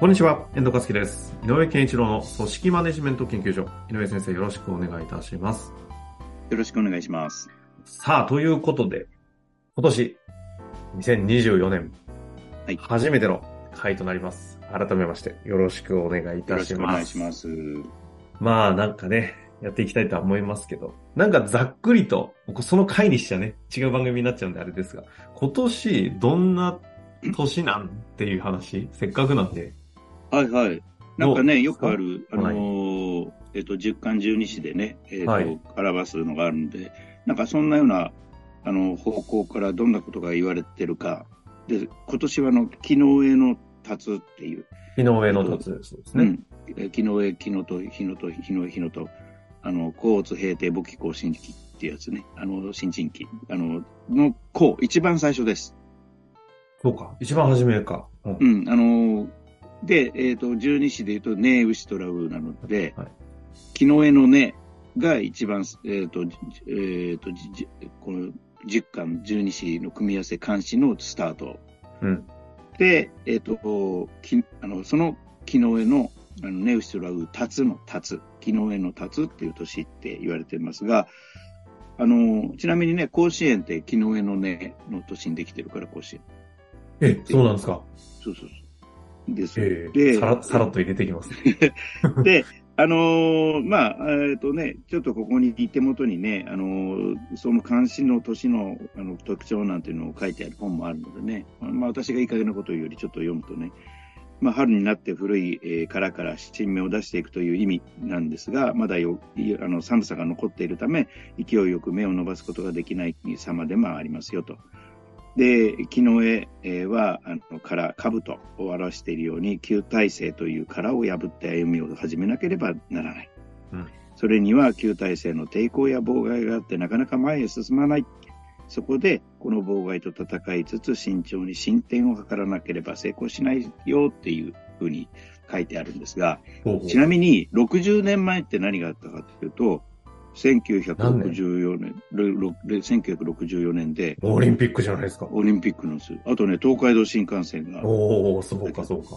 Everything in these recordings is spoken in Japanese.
こんにちは、遠藤和樹です。井上健一郎の組織マネジメント研究所。井上先生、よろしくお願いいたします。よろしくお願いします。さあ、ということで、今年、2024年、はい、初めての回となります。改めまして、よろしくお願いいたします。よろしくお願いします。まあ、なんかね、やっていきたいとは思いますけど、なんかざっくりと、その回にしちゃね、違う番組になっちゃうんであれですが、今年、どんな年なん？ていう話、せっかくなんで、はいはい。なんかね、よくある、あのーはい、えっ、と、十巻十二支でね、えっ、ー、と、はい、表すのがあるんで、なんかそんなような、あの、方向からどんなことが言われてるか。で、今年はあの、木の上の立つっていう。木の上の立つ、そうですね。うん。木の上、木のと、日のと、日の上、日のと、あの、甲乙平定簿記更新期っていうやつね。あの、新陳期。あの、の甲、一番最初です。そうか。一番初めか。うん、うん、あの、で、えっ、ー、と、十二支で言うと、ねえ、牛とらうなので、はい、木の絵のねが一番、えっ、ー、と、えっ、ー、と、この十巻、十二支の組み合わせ監視のスタート。うん、で、えっ、と、きあのその木の絵の、あのね、牛とらう、立つの立つ、木の絵の立つっていう年って言われてますが、あの、ちなみにね、甲子園って木の絵のねの年にできてるから、甲子園。え、そうなんですか？そうそうそう。です。えー、で、さら、さらっと入れてきます、ね。で、あのー、まあ、えっ、ー、とね、ちょっとここに手元にね、あのー、その関心の年のあの特徴なんていうのを書いてある本もあるのでね、まあ私がいい加減なことを言うよりちょっと読むとね、まあ春になって古い、えー、殻から新芽を出していくという意味なんですが、まだよあの寒さが残っているため、勢いよく芽を伸ばすことができない様でもありますよと。で、木の絵は、あの、殻、兜を表しているように、旧体制という殻を破って歩みを始めなければならない。うん、それには旧体制の抵抗や妨害があってなかなか前へ進まない。そこで、この妨害と戦いつつ慎重に進展を図らなければ成功しないよっていうふうに書いてあるんですが、ほうほうちなみに60年前って何があったかというと、1964年、1964年で。オリンピックじゃないですか。オリンピックのす。あとね、東海道新幹線が。おおそうかそうか。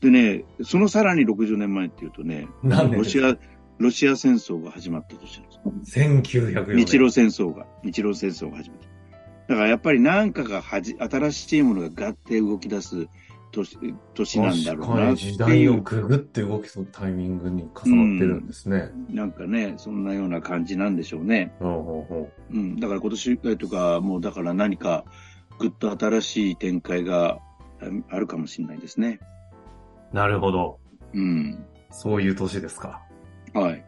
でね、そのさらに60年前っていうとね、ロシア、ロシア戦争が始まった年なんです。1904年。日露戦争が、日露戦争が始まった。だからやっぱり何かがはじ、新しいものがガッて動き出す年年なんだろうなって時代をぐぐって動きそうタイミングに重なってるんですね、うん、なんかね、そんなような感じなんでしょうね。ううん、だから今年とか、もうだから何かぐっと新しい展開があるかもしれないですね。なるほど。うん。そういう年ですか。はい。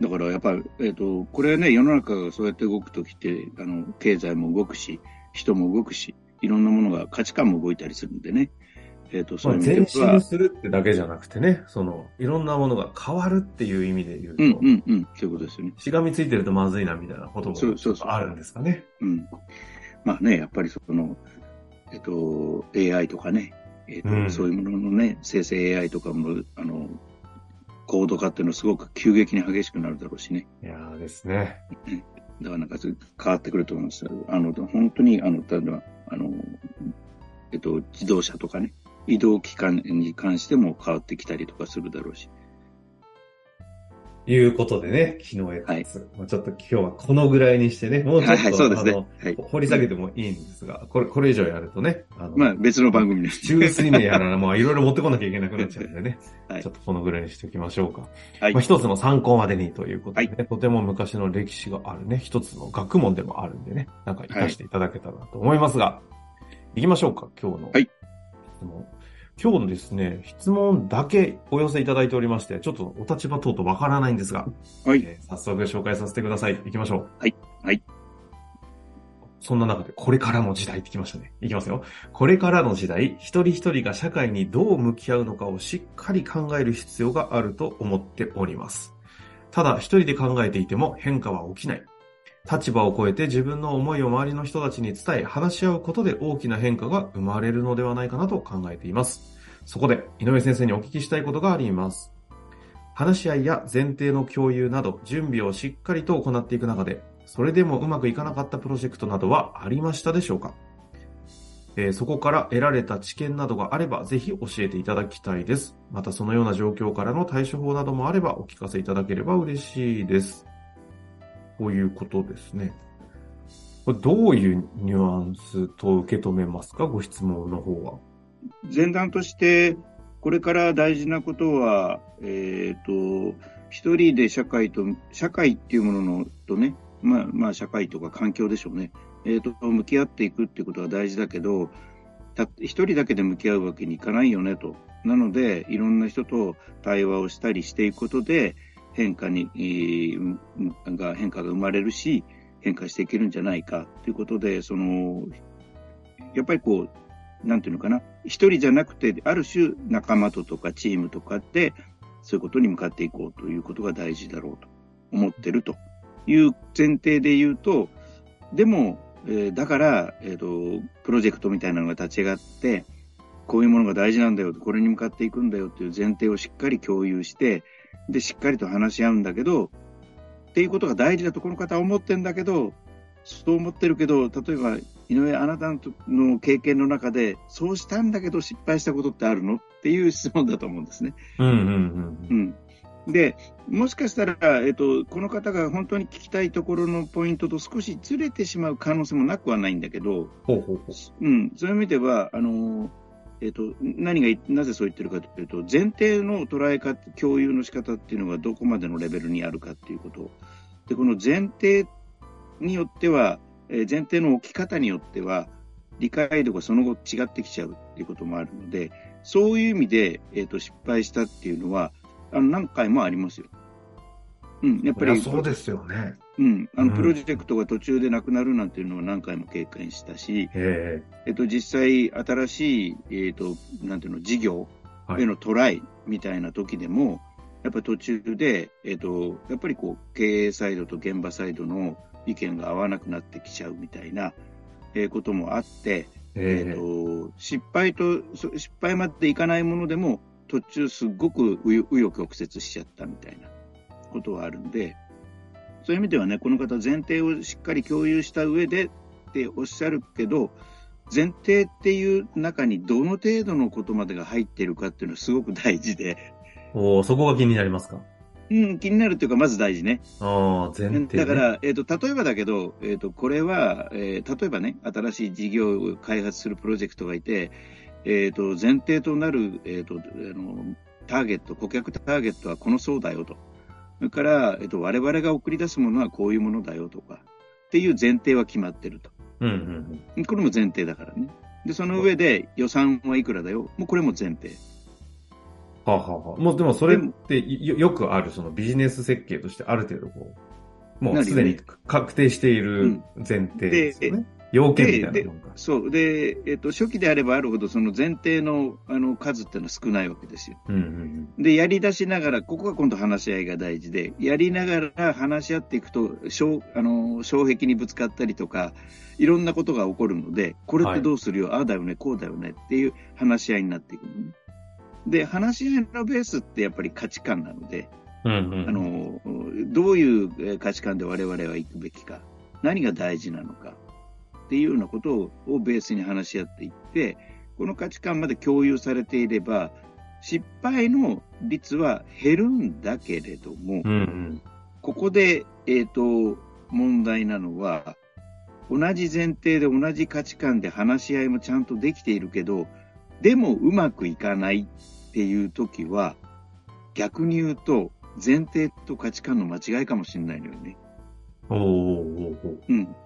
だからやっぱり、えっ、ー、と、これね、世の中がそうやって動くときって、あの、経済も動くし、人も動くし、いろんなものが価値観も動いたりするんでね。えっ、ー、と、そういう意味では。前進するってだけじゃなくてね、その、いろんなものが変わるっていう意味で言うと。うんうんうん、そういうことですよね。しがみついてるとまずいなみたいなこともあるんですかね。うん。まあね、やっぱりその、えっ、ー、と、AI とかね、えっ、ー、と、うん、そういうもののね、生成 AI とかも、あの、高度化っていうのはすごく急激に激しくなるだろうしね。いやーですね。だからなんか変わってくると思います。あの、本当に、あの、例えば、あの、えっと、自動車とかね、移動期間に関しても変わってきたりとかするだろうし。いうことでね、昨日やったやつ。まあ、ちょっと今日はこのぐらいにしてね、もうちょっと、はいね、はい、掘り下げてもいいんですが、これ、これ以上やるとね、あの、まあ別の番組です。中水名やら、もういろいろ持ってこなきゃいけなくなっちゃうんでね、はい、ちょっとこのぐらいにしておきましょうか。はい。まあ一つの参考までにということでね、はい、とても昔の歴史があるね、一つの学問でもあるんでね、なんか活かしていただけたらと思いますが、はい、行きましょうか、今日の。はい。今日のですね、質問だけお寄せいただいておりまして、ちょっとお立場等々わからないんですが、はい、えー、早速紹介させてください。行きましょう。はい。はい。そんな中で、これからの時代ってきましたね。いきますよ。これからの時代、一人一人が社会にどう向き合うのかをしっかり考える必要があると思っております。ただ、一人で考えていても変化は起きない。立場を超えて自分の思いを周りの人たちに伝え、話し合うことで大きな変化が生まれるのではないかなと考えています。そこで、井上先生にお聞きしたいことがあります。話し合いや前提の共有など、準備をしっかりと行っていく中で、それでもうまくいかなかったプロジェクトなどはありましたでしょうか、えー、そこから得られた知見などがあれば、ぜひ教えていただきたいです。またそのような状況からの対処法などもあればお聞かせいただければ嬉しいです。こういうことですね。これどういうニュアンスと受け止めますか？ご質問の方は。前段として、これから大事なことは、えっ、ー、と、一人で社会と、社会っていうもののとね、まあ、まあ、社会とか環境でしょうね。えっ、ー、と、向き合っていくっていうことが大事だけど、た一人だけで向き合うわけにいかないよねと。なので、いろんな人と対話をしたりしていくことで、変化に、え、が、変化が生まれるし、変化していけるんじゃないか。ということで、その、やっぱりこう、なんていうのかな、一人じゃなくて、ある種仲間ととかチームとかで、そういうことに向かっていこうということが大事だろうと思ってるという前提で言うと、でも、えー、だから、えっ、ー、と、プロジェクトみたいなのが立ち上がって、こういうものが大事なんだよ、これに向かっていくんだよという前提をしっかり共有して、で、しっかりと話し合うんだけど、っていうことが大事だとこの方は思ってるんだけど、そう思ってるけど、例えば、井上、あなたの経験の中で、そうしたんだけど失敗したことってあるの？っていう質問だと思うんですね。うんうんうん。うんで、もしかしたら、えっと、この方が本当に聞きたいところのポイントと少しずれてしまう可能性もなくはないんだけど、ほうほうほううん、そういう意味では、あの、えっと、何が、なぜそう言ってるかというと、前提の捉え方、共有の仕方っていうのがどこまでのレベルにあるかっていうこと。で、この前提によっては、え前提の置き方によっては、理解度がその後違ってきちゃうっていうこともあるので、そういう意味で、えっ、と、失敗したっていうのは、あの、何回もありますよ。うん、やっぱり。そうですよね。うん、あの、プロジェクトが途中でなくなるなんていうのは何回も経験したし、えっと、実際、新しい、えっと、なんていうの、事業へのトライみたいな時でも、はい、やっぱり途中で、えっと、やっぱりこう、経営サイドと現場サイドの意見が合わなくなってきちゃうみたいな、えー、こともあって、えっと、失敗と、失敗までいかないものでも、途中すっごく紆余曲折しちゃったみたいなことはあるんで、そういう意味ではね、この方前提をしっかり共有した上でっておっしゃるけど、前提っていう中にどの程度のことまでが入っているかっていうのはすごく大事で。おそこが気になりますか？うん、気になるというか、まず大事ね。あ前提、ね、だから、えっ、ー、と、例えばだけど、えっ、ー、と、これは、えー、例えばね、新しい事業を開発するプロジェクトがいて、えっ、と、前提となる、えっ、と、あの、ターゲット、顧客ターゲットはこの層だよと。それから、えっと、我々が送り出すものはこういうものだよとか、っていう前提は決まってると。うんうんうん、これも前提だからね。で、その上で予算はいくらだよ。もうこれも前提。はあ、はあはあ、もうでもそれってよくあるそのビジネス設計としてある程度こう、もうすでに確定している前提ですよね。要件みたいなか。そう。で、えっ、と、初期であればあるほど、その前提のあの数っていうのは少ないわけですよ。うんうんうん、で、やり出しながら、ここが今度話し合いが大事で、やりながら話し合っていくと、障あの障壁にぶつかったりとか、いろんなことが起こるので、これってどうするよ、はい、ああだよね、こうだよねっていう話し合いになっていくのね。で、話し合いのベースってやっぱり価値観なので、うんうん、あのどういう価値観で我々は行くべきか、何が大事なのか、っていうようなことをベースに話し合っていって、この価値観まで共有されていれば、失敗の率は減るんだけれども、うんうん、ここで、えっ、ー、と、問題なのは、同じ前提で同じ価値観で話し合いもちゃんとできているけど、でもうまくいかないっていう時は、逆に言うと、前提と価値観の間違いかもしれないのよね。おーおーおーうん。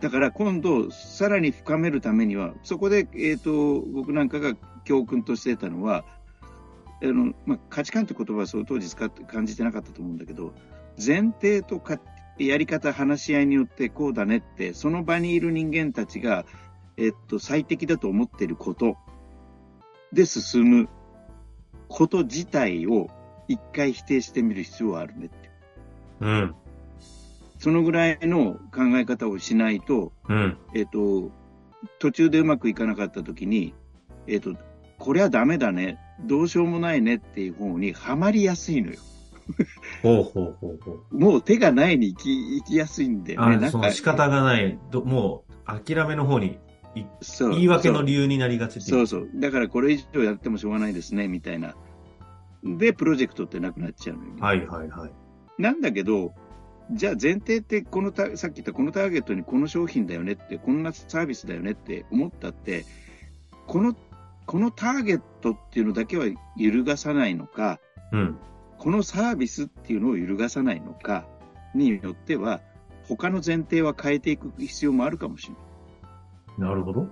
だから今度、さらに深めるためには、そこで、えーと、僕なんかが教訓としてたのは、あのまあ、価値観って言葉はそう当時使って感じてなかったと思うんだけど、前提とかやり方、話し合いによってこうだねって、その場にいる人間たちが、えっと、最適だと思っていることで進むこと自体を一回否定してみる必要はあるねって。うん。そのぐらいの考え方をしないと、うん、えっと、途中でうまくいかなかった時に、えっと、これはダメだね、どうしようもないねっていう方にはまりやすいのよ。ほうほうほうほう。もう手がないに行き、行きやすいんだよね。あその仕方がない。もう諦めの方に言い訳の理由になりがちそうそう。だからこれ以上やってもしょうがないですね、みたいな。で、プロジェクトってなくなっちゃうのよ、ね。はいはいはい。なんだけど、じゃあ前提ってこのた、さっき言ったこのターゲットにこの商品だよねって、こんなサービスだよねって思ったって、この、このターゲットっていうのだけは揺るがさないのか、うん、このサービスっていうのを揺るがさないのかによっては、他の前提は変えていく必要もあるかもしれない。なるほど。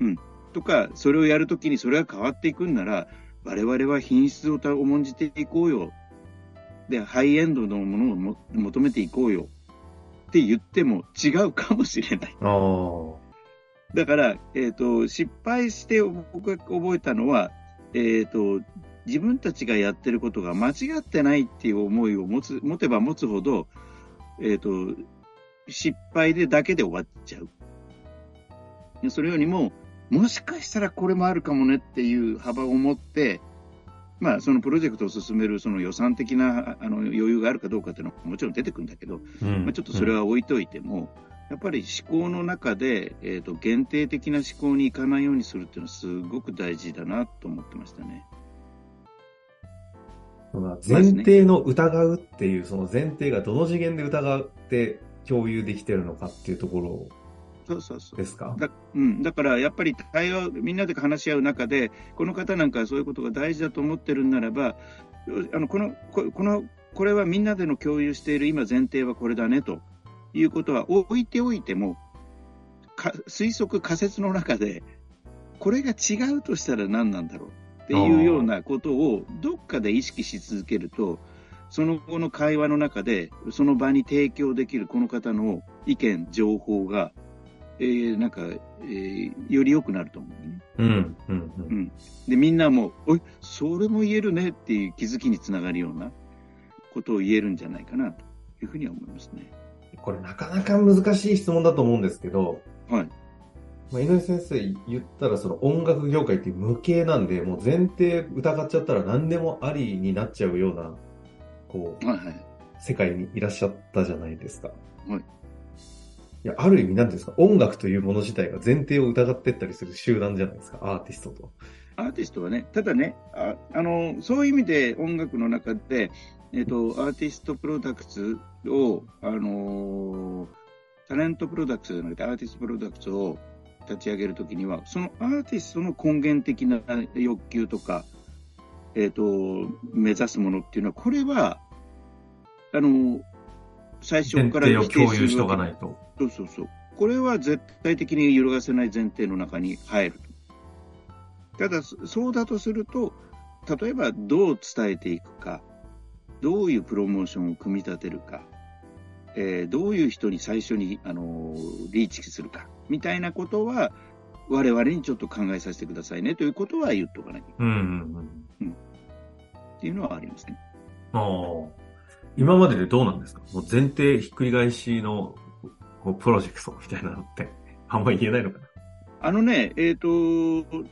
うん。とか、それをやるときにそれが変わっていくんなら、我々は品質を重んじていこうよ。で、ハイエンドのものを求めていこうよ。って言っても違うかもしれない。だから、えっ、ー、と、失敗して僕が覚えたのは、えっ、ー、と、自分たちがやってることが間違ってないっていう思いを持つ、持てば持つほど、えっ、ー、と、失敗でだけで終わっちゃう。それよりも、もしかしたらこれもあるかもねっていう幅を持って、まあ、そのプロジェクトを進めるその予算的なあの余裕があるかどうかっていうのはもちろん出てくるんだけど、うん、まあ、ちょっとそれは置いといても、うん、やっぱり思考の中で、えーと、限定的な思考にいかないようにするっていうのはすごく大事だなと思ってましたね。前提の疑うっていう、その前提がどの次元で疑って共有できてるのかっていうところをそうそうそう。ですか？だ,、うん、だからやっぱり対話、みんなで話し合う中で、この方なんかそういうことが大事だと思ってるんならば、あのこのここのこれはみんなでの共有している今前提はこれだねということは置いておいても、か推測、仮説の中で、これが違うとしたら何なんだろうっていうようなことをどっかで意識し続けると、その後の会話の中で、その場に提供できるこの方の意見、情報がえー、なんか、えー、より良くなると思うね。うん、うん、うん。で、みんなも、おい、それも言えるねっていう気づきにつながるようなことを言えるんじゃないかなというふうには思いますね。これなかなか難しい質問だと思うんですけど、はい。まあ、井上先生言ったらその音楽業界って無形なんで、もう前提疑っちゃったら何でもありになっちゃうような、こう、はいはい、世界にいらっしゃったじゃないですか。はい。いや、ある意味なんですか、音楽というもの自体が前提を疑ってったりする集団じゃないですか、アーティストと。アーティストはね、ただね、ああのそういう意味で音楽の中で、えっ、と、アーティストプロダクツを、あのタレントプロダクツじゃなくて、アーティストプロダクツを立ち上げるときには、そのアーティストの根源的な欲求とか、えっ、と、目指すものっていうのは、これは、あの最初から否定共有しとかないと。そうそうそう。これは絶対的に揺るがせない前提の中に入るただ、そうだとすると、例えばどう伝えていくか、どういうプロモーションを組み立てるか、えー、どういう人に最初に、あのー、リーチするか、みたいなことは、我々にちょっと考えさせてくださいねということは言っとかなきゃいけない。うんうんっていうのはありますね。ああ。今まででどうなんですか？もう前提ひっくり返しのこうプロジェクトみたいなのって、あんまり言えないのかな？あのね、えっ、ー、と、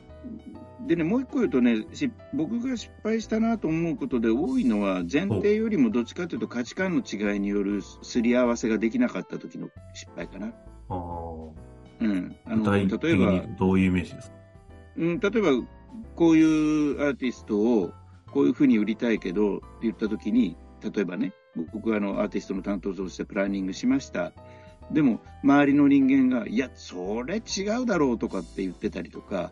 でね、もう一個言うとね、僕が失敗したなと思うことで多いのは、前提よりもどっちかというと価値観の違いによるすり合わせができなかった時の失敗かな。ああ。うん。あの、例えば、どういうイメージですか？うん、例えば、こういうアーティストをこういうふうに売りたいけどって言った時に、例えばね、僕はあのアーティストの担当としてプランニングしました。でも、周りの人間が、いや、それ違うだろうとかって言ってたりとか、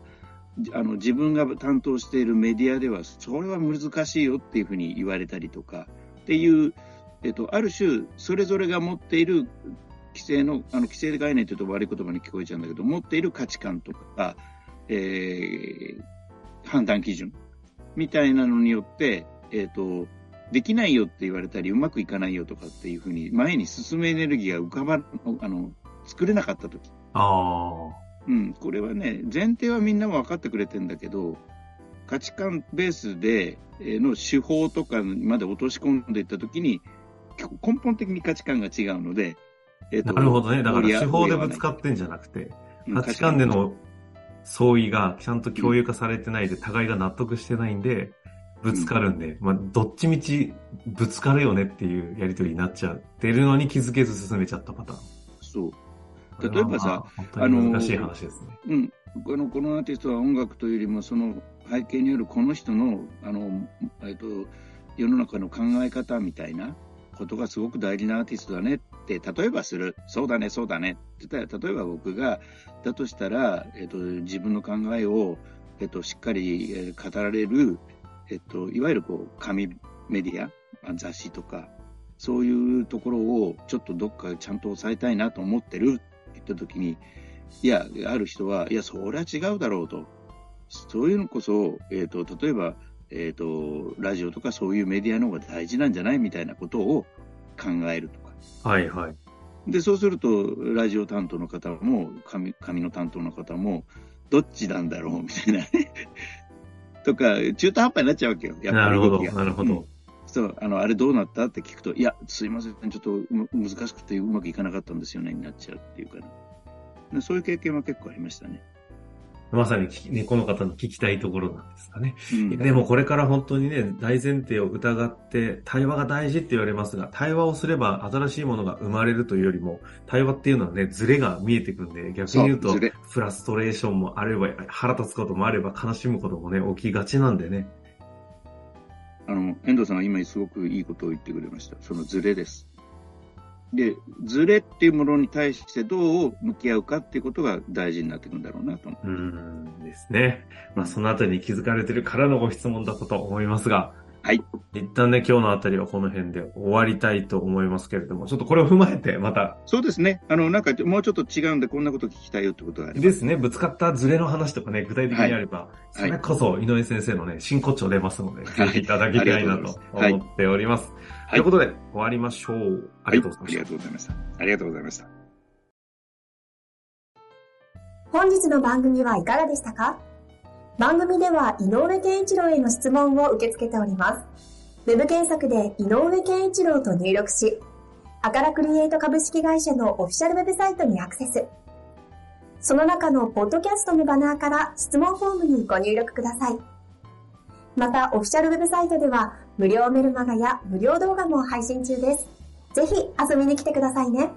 あの自分が担当しているメディアでは、それは難しいよっていうふうに言われたりとか、っていう、えっと、ある種、それぞれが持っている規制の、あの規制概念というと悪い言葉に聞こえちゃうんだけど、持っている価値観とか、えー、判断基準みたいなのによって、えっと、できないよって言われたり、うまくいかないよとかっていうふうに、前に進むエネルギーが浮かば、あの、作れなかった時。ああ。うん、これはね、前提はみんなも分かってくれてんだけど、価値観ベースでの手法とかまで落とし込んでいったときに、根本的に価値観が違うので、えーと、なるほどね。だから手法でぶつかってんじゃなくて、価値観での相違がちゃんと共有化されてないで、互いが納得してないんで、ぶつかるんで、うん、まあ、どっちみちぶつかるよねっていうやりとりになっちゃってるのに気づけず進めちゃったパターン。そう。例えばさ、あの、難しい話ですね。うん。この、このアーティストは音楽というよりも、その背景にあるこの人の、あの、えっと、世の中の考え方みたいなことがすごく大事なアーティストだねって、例えばする。そうだね、そうだねって言ったら、例えば僕が、だとしたら、えっと、自分の考えを、えっと、しっかり、え語られる、えっと、いわゆるこう、紙メディア、雑誌とか、そういうところをちょっとどっかちゃんと抑えたいなと思ってるった時に、いや、ある人は、いや、それは違うだろうと。そういうのこそ、えっ、ー、と、例えば、えっ、ー、と、ラジオとかそういうメディアの方が大事なんじゃない？みたいなことを考えるとか。はいはい。で、そうすると、ラジオ担当の方も、紙紙の担当の方も、どっちなんだろう？みたいなね。とか、中途半端になっちゃうわけよ。やっぱり。なるほど、なるほど。うんそう、あの、あれどうなった？って聞くと、いや、すいません、ちょっと難しくてうまくいかなかったんですよね、になっちゃうっていうかね。そういう経験は結構ありましたね。まさにね、この方の聞きたいところなんですかね。うん、でもこれから本当にね、大前提を疑って対話が大事って言われますが、対話をすれば新しいものが生まれるというよりも、対話っていうのはね、ズレが見えてくんで、逆に言うと、フラストレーションもあれば、腹立つこともあれば、悲しむこともね、起きがちなんでね。あの、遠藤さんは今すごくいいことを言ってくれました。そのズレです。で、ズレっていうものに対してどう向き合うかっていうことが大事になってくるんだろうなと思う。うんですね。まあ、そのあたりに気づかれてるからのご質問だったと思いますが、はい。一旦ね、今日のあたりはこの辺で終わりたいと思いますけれども、ちょっとこれを踏まえて、また。そうですね。あの、なんか、もうちょっと違うんで、こんなこと聞きたいよってことがあります。ですね。ぶつかったズレの話とかね、具体的にあれば、はい、それこそ、井上先生のね、真骨頂出ますので、はい、ぜひいただきたいなと思っております。はい、ということで、終わりましょう。ありがとうございました。ありがとうございました。ありがとうございました。本日の番組はいかがでしたか？番組では井上健一郎への質問を受け付けております。ウェブ検索で井上健一郎と入力し、アカラクリエイト株式会社のオフィシャルウェブサイトにアクセス。その中のポッドキャストのバナーから質問フォームにご入力ください。また、オフィシャルウェブサイトでは、無料メルマガや無料動画も配信中です。ぜひ遊びに来てくださいね。